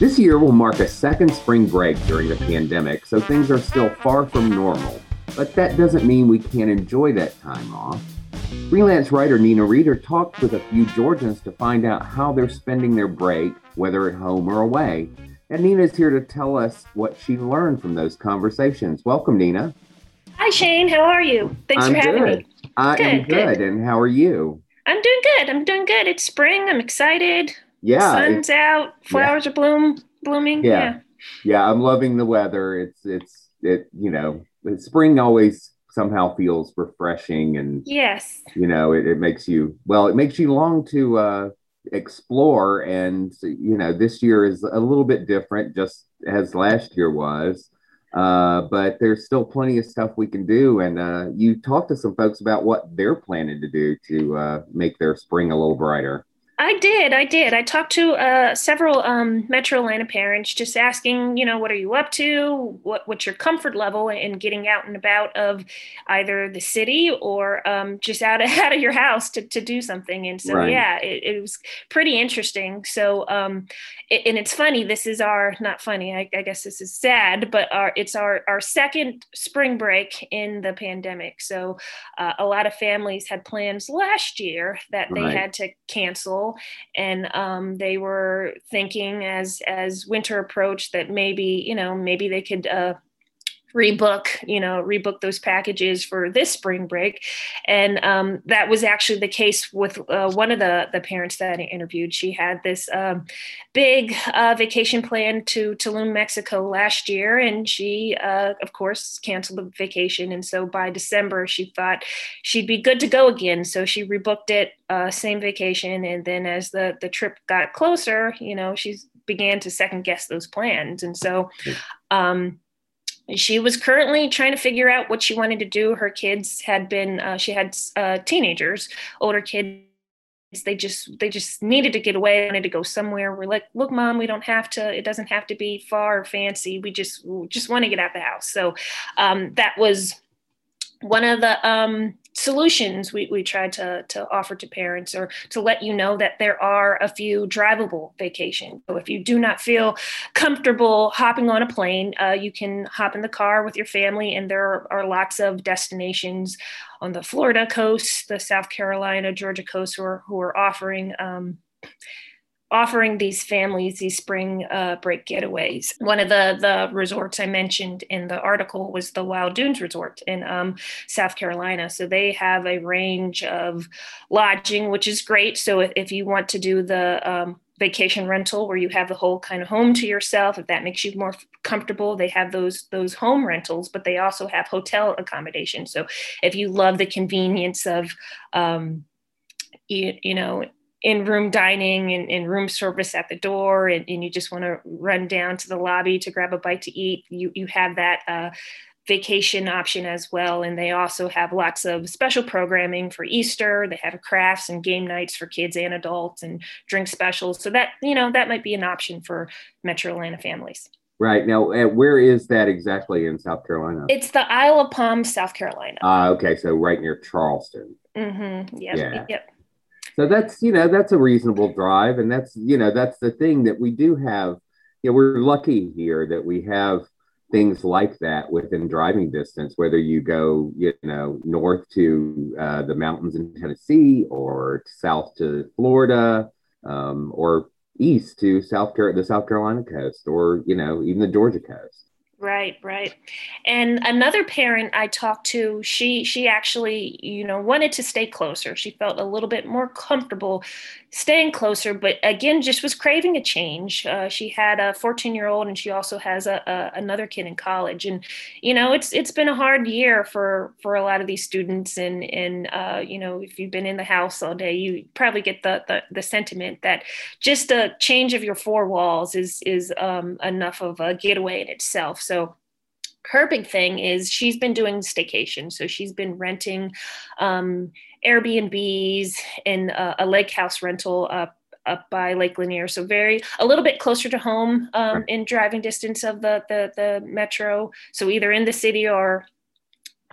This year will mark a second spring break during the pandemic, so things are still far from normal. But that doesn't mean we can't enjoy that time off. Freelance writer Nina Reeder talked with a few Georgians to find out how they're spending their break, whether at home or away. And Nina's here to tell us what she learned from those conversations. Welcome, Nina. Hi, Shane. How are you? Thanks I'm for having good. me. I Good, am good. good. And how are you? I'm doing good. I'm doing good. It's spring. I'm excited. Yeah. Sun's out. Flowers are bloom blooming. Yeah. Yeah. yeah, I'm loving the weather. It's it's it you know, spring always somehow feels refreshing and Yes. you know it, it makes you well it makes you long to uh explore and you know this year is a little bit different just as last year was uh but there's still plenty of stuff we can do and uh you talked to some folks about what they're planning to do to uh make their spring a little brighter I did. I did. I talked to uh, several um, Metro Atlanta parents, just asking, you know, what are you up to? What what's your comfort level in getting out and about of either the city or um, just out of, out of your house to, to do something? And so, Right. yeah, it, it was pretty interesting. So, um, it, and it's funny. This is our not funny. I, I guess this is sad, but our it's our our second spring break in the pandemic. So, uh, a lot of families had plans last year that they Right. had to cancel and um, they were thinking as as winter approached that maybe you know maybe they could uh, rebook you know rebook those packages for this spring break. And um, that was actually the case with uh, one of the the parents that i interviewed. She had this um, big uh, vacation plan to tulum mexico last year and she uh, of course canceled the vacation. And so by december she thought she'd be good to go again. So she rebooked it uh, same vacation. And then as the the trip got closer you know she began to second guess those plans. And so um, she was currently trying to figure out what she wanted to do. Her kids had been, uh, she had uh, teenagers, older kids. They just, they just needed to get away, wanted to go somewhere. We're like, look, mom, we don't have to. It doesn't have to be far or fancy. We just, just want to get out the house. So um, that was one of the um, solutions we, we tried to, to offer to parents or to let you know that there are a few drivable vacations. So if you do not feel comfortable hopping on a plane, uh, you can hop in the car with your family, and there are, are lots of destinations on the Florida coast, the South Carolina, Georgia coast who are, who are offering. Um, offering these families these spring uh, break getaways. One of the the resorts I mentioned in the article was the Wild Dunes Resort in um, South Carolina. So they have a range of lodging, which is great. So if, if you want to do the um, vacation rental where you have the whole kind of home to yourself if that makes you more comfortable they have those those home rentals but they also have hotel accommodation so if you love the convenience of um, you, you know in room dining and, in room service at the door and, and you just want to run down to the lobby to grab a bite to eat you you have that uh, vacation option as well and they also have lots of special programming for easter they have crafts and game nights for kids and adults and drink specials so that you know that might be an option for metro atlanta families Right now, uh, where is that exactly in South Carolina? It's the Isle of Palm, South Carolina. Ah, uh, okay, so right near Charleston. Mm-hmm. Yep. Yeah. Yep. So that's you know that's a reasonable drive, and that's you know that's the thing that we do have. You know, we're lucky here that we have things like that within driving distance. Whether you go you know north to uh, the mountains in Tennessee, or south to Florida, um, or east to South Car- the South Carolina coast, or you know even the Georgia coast. Right, right. And another parent I talked to, she she actually, you know, wanted to stay closer. She felt a little bit more comfortable staying closer, but again, just was craving a change. Uh, she had a 14 year old, and she also has a, a, another kid in college. And you know, it's it's been a hard year for for a lot of these students. And and uh, you know, if you've been in the house all day, you probably get the the, the sentiment that just a change of your four walls is is um, enough of a getaway in itself. So her big thing is she's been doing staycation. So she's been renting um, Airbnbs and uh, a lake house rental up up by Lake Lanier, so very a little bit closer to home um, in driving distance of the, the the metro. So either in the city or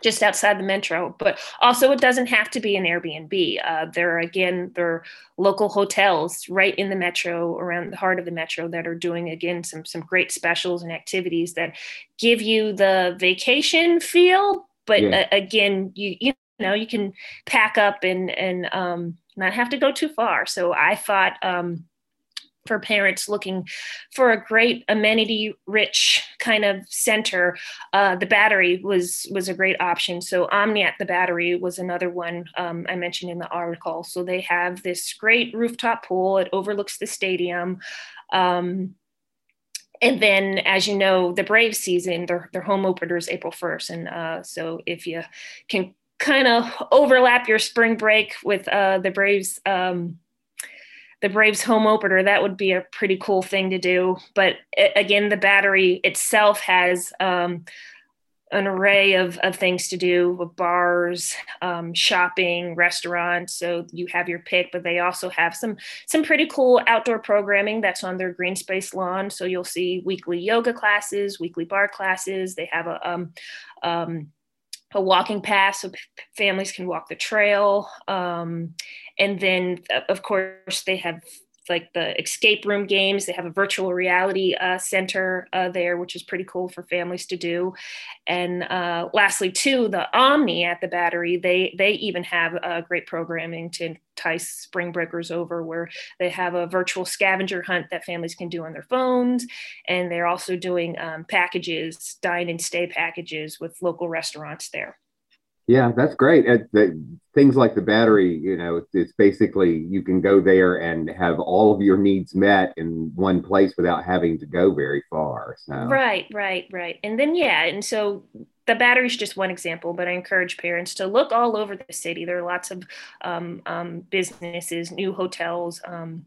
just outside the metro but also it doesn't have to be an airbnb. Uh, there are again there are local hotels right in the metro around the heart of the metro that are doing again some some great specials and activities that give you the vacation feel. But yeah. uh, again you you know you can pack up and and um, not have to go too far. So i thought um, for parents looking for a great amenity rich kind of center uh, the battery was was a great option. So omni at the battery was another one um, i mentioned in the article. So they have this great rooftop pool. It overlooks the stadium um, and then as you know the brave season their, their home opener is april 1st and uh, so if you can kind of overlap your spring break with uh, the braves um, the Braves home opener, that would be a pretty cool thing to do. But again, the battery itself has um, an array of, of things to do with bars, um, shopping, restaurants. So you have your pick, but they also have some some pretty cool outdoor programming that's on their green space lawn. So you'll see weekly yoga classes, weekly barre classes. They have a um, um, a walking path so families can walk the trail. Um, and then, of course, they have like the escape room games. They have a virtual reality uh, center uh, there, which is pretty cool for families to do. And uh, lastly, too, the Omni at the Battery, they they even have great programming to entice spring breakers over, where they have a virtual scavenger hunt that families can do on their phones, and they're also doing um, packages, dine and stay packages with local restaurants there. Yeah, that's great. the, things like the battery, you know, it's basically you can go there and have all of your needs met in one place without having to go very far. So. Right, right, right. And then yeah, and so the battery is just one example, but I encourage parents to look all over the city. There are lots of um, um, businesses, new hotels, um,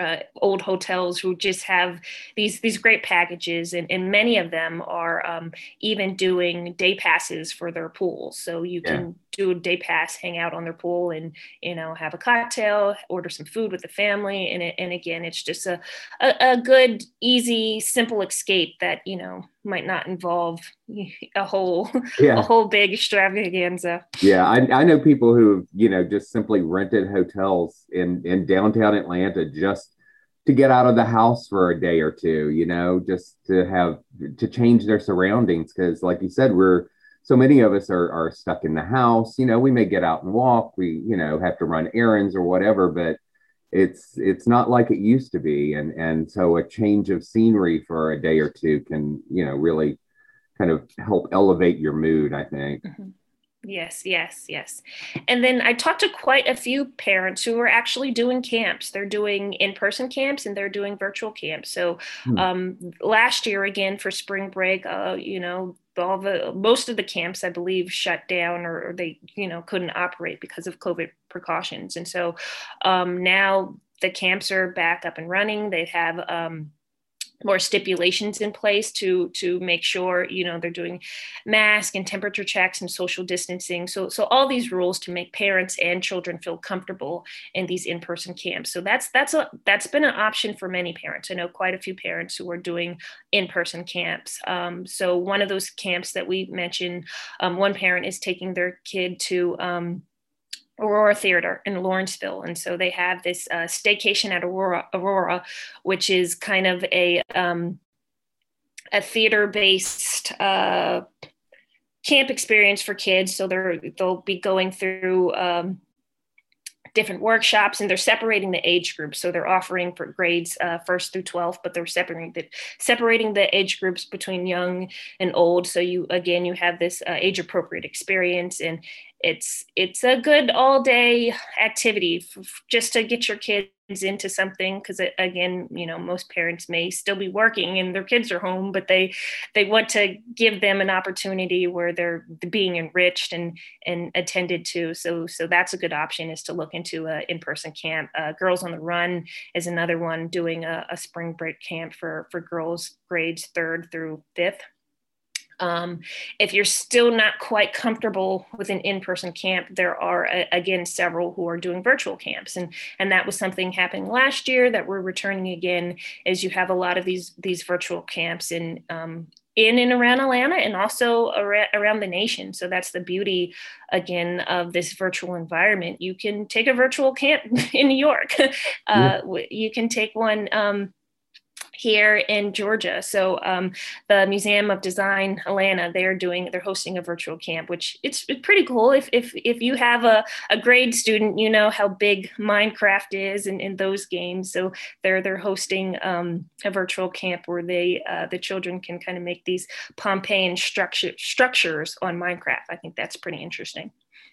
uh, old hotels who just have these these great packages, and, and many of them are um, even doing day passes for their pools. So you yeah. can do a day pass, hang out on their pool, and you know have a cocktail, order some food with the family, and it, and again, it's just a, a, a good, easy, simple escape that you know might not involve a whole yeah. a whole big extravaganza. Yeah, I, I know people who you know just simply rented hotels in in downtown Atlanta just to get out of the house for a day or two. You know, just to have to change their surroundings because, like you said, we're so many of us are are stuck in the house. You know, we may get out and walk. We you know have to run errands or whatever, but it's it's not like it used to be and and so a change of scenery for a day or two can you know really kind of help elevate your mood i think mm-hmm. Yes, yes, yes. And then I talked to quite a few parents who are actually doing camps. They're doing in person camps and they're doing virtual camps. So hmm. um, last year, again, for spring break, uh, you know, all the most of the camps i believe shut down or, they you know couldn't operate because of covid precautions. And so um, now the camps are back up and running. They have um, more stipulations in place to to make sure you know they're doing mask and temperature checks and social distancing. So so all these rules to make parents and children feel comfortable in these in-person camps. So that's that's a that's been an option for many parents. I know quite a few parents who are doing in-person camps. Um, so one of those camps that we mentioned um, one parent is taking their kid to um, Aurora Theater in Lawrenceville. And so they have this uh, staycation at Aurora, Aurora, which is kind of a, um, a theater based uh, camp experience for kids. So they're, they'll be going through um, different workshops and they're separating the age groups so they're offering for grades uh, first through 12 but they're separating the separating the age groups between young and old so you again you have this uh, age appropriate experience and it's it's a good all day activity just to get your kids into something because again you know most parents may still be working and their kids are home but they they want to give them an opportunity where they're being enriched and and attended to. So so that's a good option is to look into a in-person camp. Uh, girls on the run is another one doing a, a spring break camp for for girls grades third through fifth um, if you're still not quite comfortable with an in-person camp, there are again several who are doing virtual camps, and and that was something happening last year that we're returning again. As you have a lot of these these virtual camps in um, in and around Atlanta and also around the nation. So that's the beauty again of this virtual environment. You can take a virtual camp in New York. Uh, yeah. You can take one. Um, here in Georgia. So um, the Museum of Design Atlanta, they're doing, they're hosting a virtual camp, which it's, pretty cool. If, if, if you have a, a grade student, you know how big Minecraft is in, in those games. So they're, they're hosting um, a virtual camp where they, uh, the children can kind of make these Pompeian structure, structures on Minecraft. I think that's pretty interesting.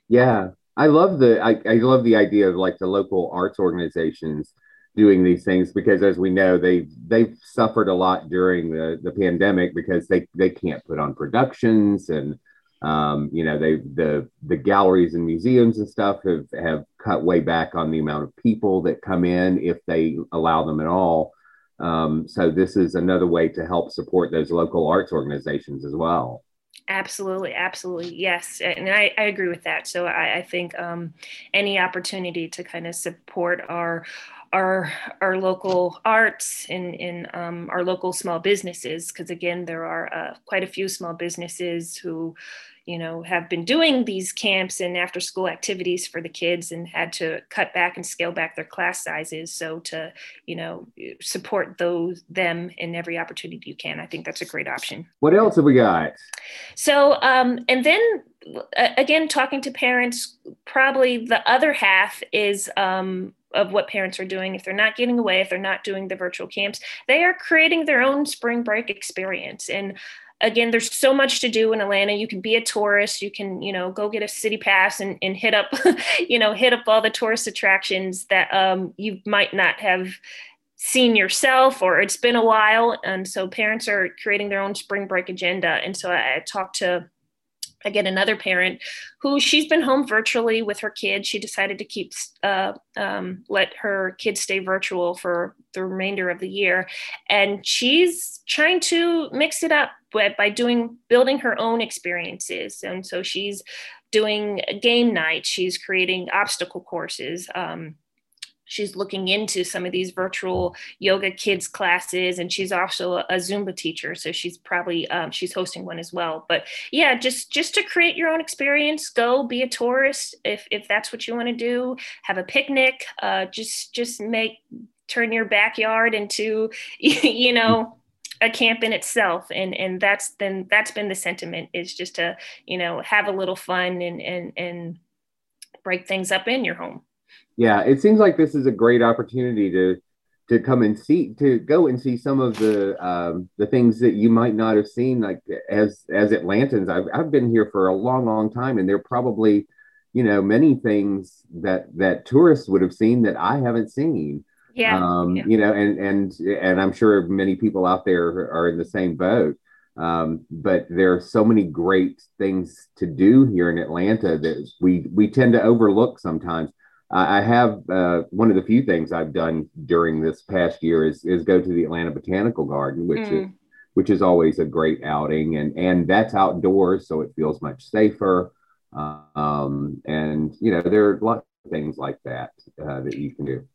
Yeah. I love the, I, I love the idea of like the local arts organizations doing these things because as we know they they've suffered a lot during the the pandemic because they they can't put on productions and um, you know they the the galleries and museums and stuff have have cut way back on the amount of people that come in if they allow them at all um, so this is another way to help support those local arts organizations as well Absolutely, absolutely, yes, and I, I agree with that. So I, I think um, any opportunity to kind of support our our our local arts and in um, our local small businesses because again there are uh, quite a few small businesses who you know have been doing these camps and after school activities for the kids and had to cut back and scale back their class sizes. So to you know support those them in every opportunity you can i think that's a great option. What else have we got? So um and then again talking to parents probably the other half is um of what parents are doing if they're not getting away if they're not doing the virtual camps they are creating their own spring break experience. And again there's so much to do in atlanta. You can be a tourist. You can you know go get a city pass and, and hit up you know hit up all the tourist attractions that um, you might not have seen yourself or it's been a while. And so parents are creating their own spring break agenda. And so i, I talked to again another parent who she's been home virtually with her kids. She decided to keep uh, um, let her kids stay virtual for the remainder of the year. And she's trying to mix it up by, by doing building her own experiences. And so she's doing game night. She's creating obstacle courses um, she's looking into some of these virtual yoga kids classes and she's also a zumba teacher so she's probably um, she's hosting one as well. But yeah just just to create your own experience go be a tourist if if that's what you want to do. Have a picnic uh, just just make turn your backyard into you know a camp in itself and and that's then that's been the sentiment is just to you know have a little fun and and and break things up in your home yeah, it seems like this is a great opportunity to to come and see to go and see some of the um, the things that you might not have seen like as as Atlantans. I've, I've been here for a long long time and there are probably you know many things that that tourists would have seen that I haven't seen. Yeah, um, yeah. you know and and and I'm sure many people out there are in the same boat. Um, but there are so many great things to do here in Atlanta that we we tend to overlook sometimes I have uh, one of the few things I've done during this past year is is go to the Atlanta Botanical Garden, which Mm. is which is always a great outing, and and that's outdoors, so it feels much safer. Um, and you know there are lots of things like that uh, that you can do.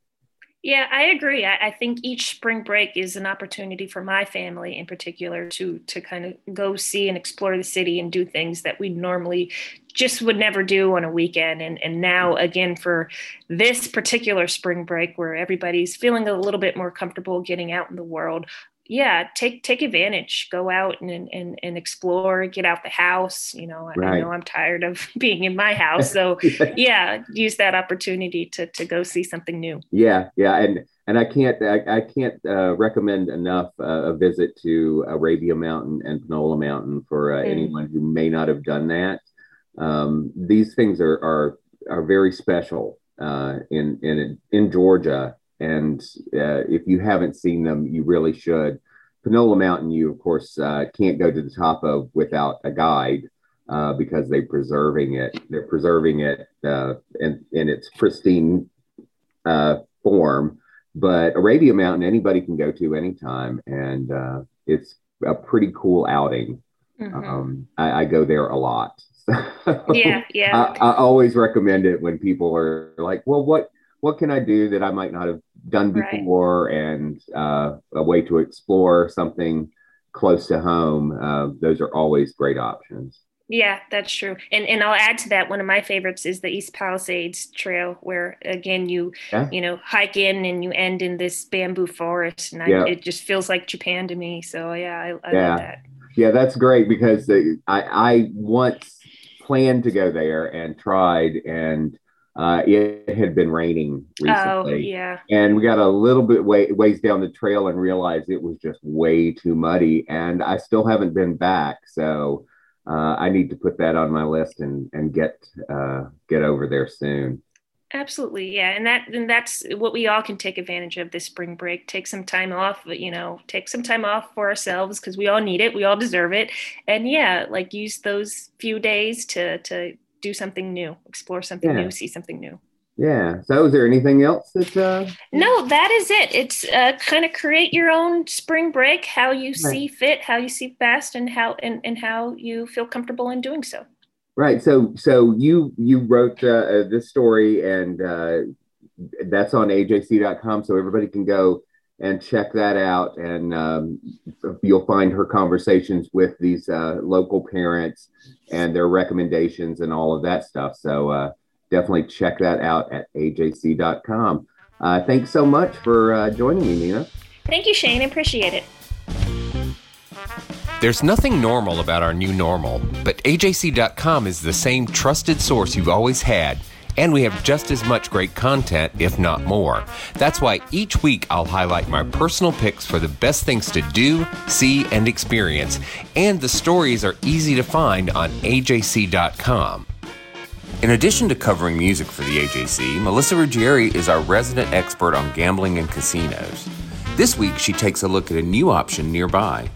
Yeah, I agree. I, I think each spring break is an opportunity for my family in particular to to kind of go see and explore the city and do things that we normally just would never do on a weekend. And and now again for this particular spring break where everybody's feeling a little bit more comfortable getting out in the world. Yeah, take take advantage. Go out and and, and explore. Get out the house. You know, I, I know I'm tired of being in my house, so yeah, use that opportunity to to go see something new. Yeah, yeah, and and I can't I, I can't uh, recommend enough uh, a visit to Arabia Mountain and Panola Mountain for uh, Mm. anyone who may not have done that. Um, these things are are are very special uh, in in in Georgia, and uh, if you haven't seen them, you really should. Panola Mountain, you of course uh, can't go to the top of without a guide uh, because they're preserving it. They're preserving it uh, in in its pristine uh, form. But Arabia Mountain, anybody can go to anytime, and uh, it's a pretty cool outing. Mhm. Um, I, I go there a lot. yeah, yeah. I, I always recommend it when people are like, "Well, what what can I do that I might not have done Right. before?" And uh, a way to explore something close to home. Uh, those are always great options. Yeah, that's true. And and I'll add to that one of my favorites is the East Palisades Trail where again you Yeah. you know hike in and you end in this bamboo forest and I, it just feels like Japan to me. So yeah, I, I Yeah. love that. Yeah, that's great because I I once planned to go there and tried, and uh, it had been raining recently. Oh recently. yeah. and we got a little bit way, ways down the trail and realized it was just way too muddy and i still haven't been back so uh, i need to put that on my list and and get uh, get over there soon Absolutely, yeah, and that and that's what we all can take advantage of this spring break. Take some time off, you know, take some time off for ourselves because we all need it, we all deserve it, and yeah, like use those few days to to do something new, explore something Yeah. new, see something new. yeah so is there anything else that uh No, that is it. It's uh, kind of create your own spring break, how you Right. see fit, how you see best, and how and, and how you feel comfortable in doing so. right so so you you wrote uh, uh, this story and uh that's on ajc.com so everybody can go and check that out and um, you'll find her conversations with these uh, local parents and their recommendations and all of that stuff so uh, definitely check that out at ajc.com uh, thanks so much for uh, joining me nina Thank you, Shane. Appreciate it. There's nothing normal about our new normal, but AJC.com is the same trusted source you've always had. And we have just as much great content, if not more. That's why each week I'll highlight my personal picks for the best things to do, see, and experience. And the stories are easy to find on AJC.com. In addition to covering music for the AJC, Melissa Ruggieri is our resident expert on gambling and casinos. This week, she takes a look at a new option nearby.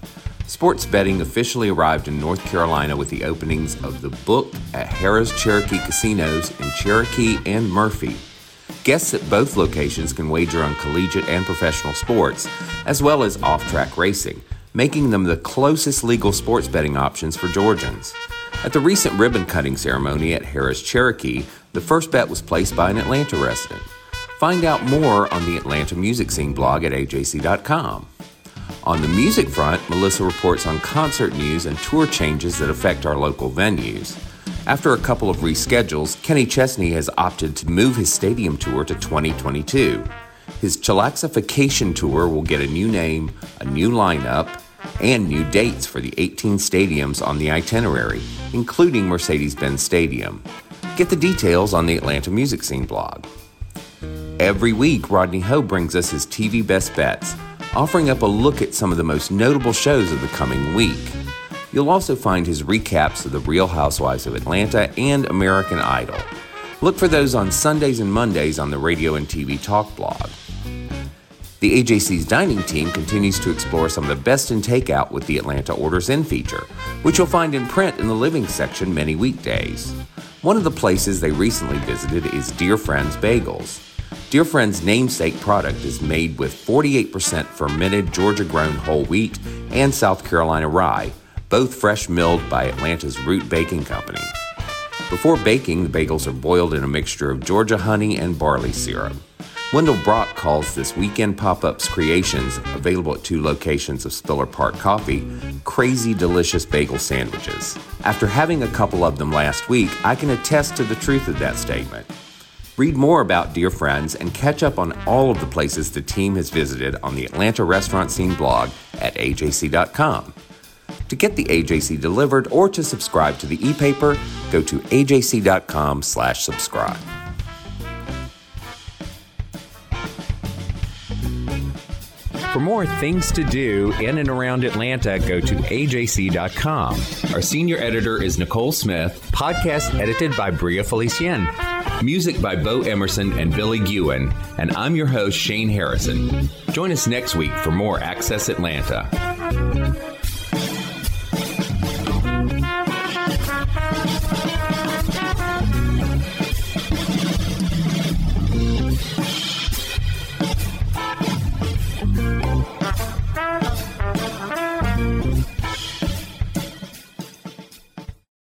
Sports betting officially arrived in North Carolina with the openings of the Book at Harrah's Cherokee Casinos in Cherokee and Murphy. Guests at both locations can wager on collegiate and professional sports, as well as off track racing, making them the closest legal sports betting options for Georgians. At the recent ribbon cutting ceremony at Harrah's Cherokee, the first bet was placed by an Atlanta resident. Find out more on the Atlanta Music Scene blog at ajc.com. On the music front, Melissa reports on concert news and tour changes that affect our local venues. After a couple of reschedules, Kenny Chesney has opted to move his stadium tour to 2022. His Chillaxification tour will get a new name, a new lineup, and new dates for the 18 stadiums on the itinerary, including Mercedes Benz Stadium. Get the details on the Atlanta Music Scene blog. Every week, Rodney Ho brings us his TV best bets, offering up a look at some of the most notable shows of the coming week. You'll also find his recaps of The Real Housewives of Atlanta and American Idol. Look for those on Sundays and Mondays on the Radio and TV Talk blog. The AJC's dining team continues to explore some of the best in takeout with the Atlanta Orders In feature, which you'll find in print in the living section many weekdays. One of the places they recently visited is Dear Friends Bagels. Dear Friends' namesake product is made with 48% fermented Georgia grown whole wheat and South Carolina rye, both fresh milled by Atlanta's Root Baking Company. Before baking, the bagels are boiled in a mixture of Georgia honey and barley syrup. Wendell Brock calls this weekend pop ups creations, available at two locations of Spiller Park Coffee, crazy delicious bagel sandwiches. After having a couple of them last week, I can attest to the truth of that statement. Read more about Dear Friends and catch up on all of the places the team has visited on the Atlanta Restaurant Scene blog at ajc.com. To get the AJC delivered or to subscribe to the e-paper, go to ajc.com slash subscribe. For more things to do in and around Atlanta, go to ajc.com. Our senior editor is Nicole Smith, podcast edited by Bria Felicien. Music by Bo Emerson and Billy Gewen. And I'm your host, Shane Harrison. Join us next week for more Access Atlanta.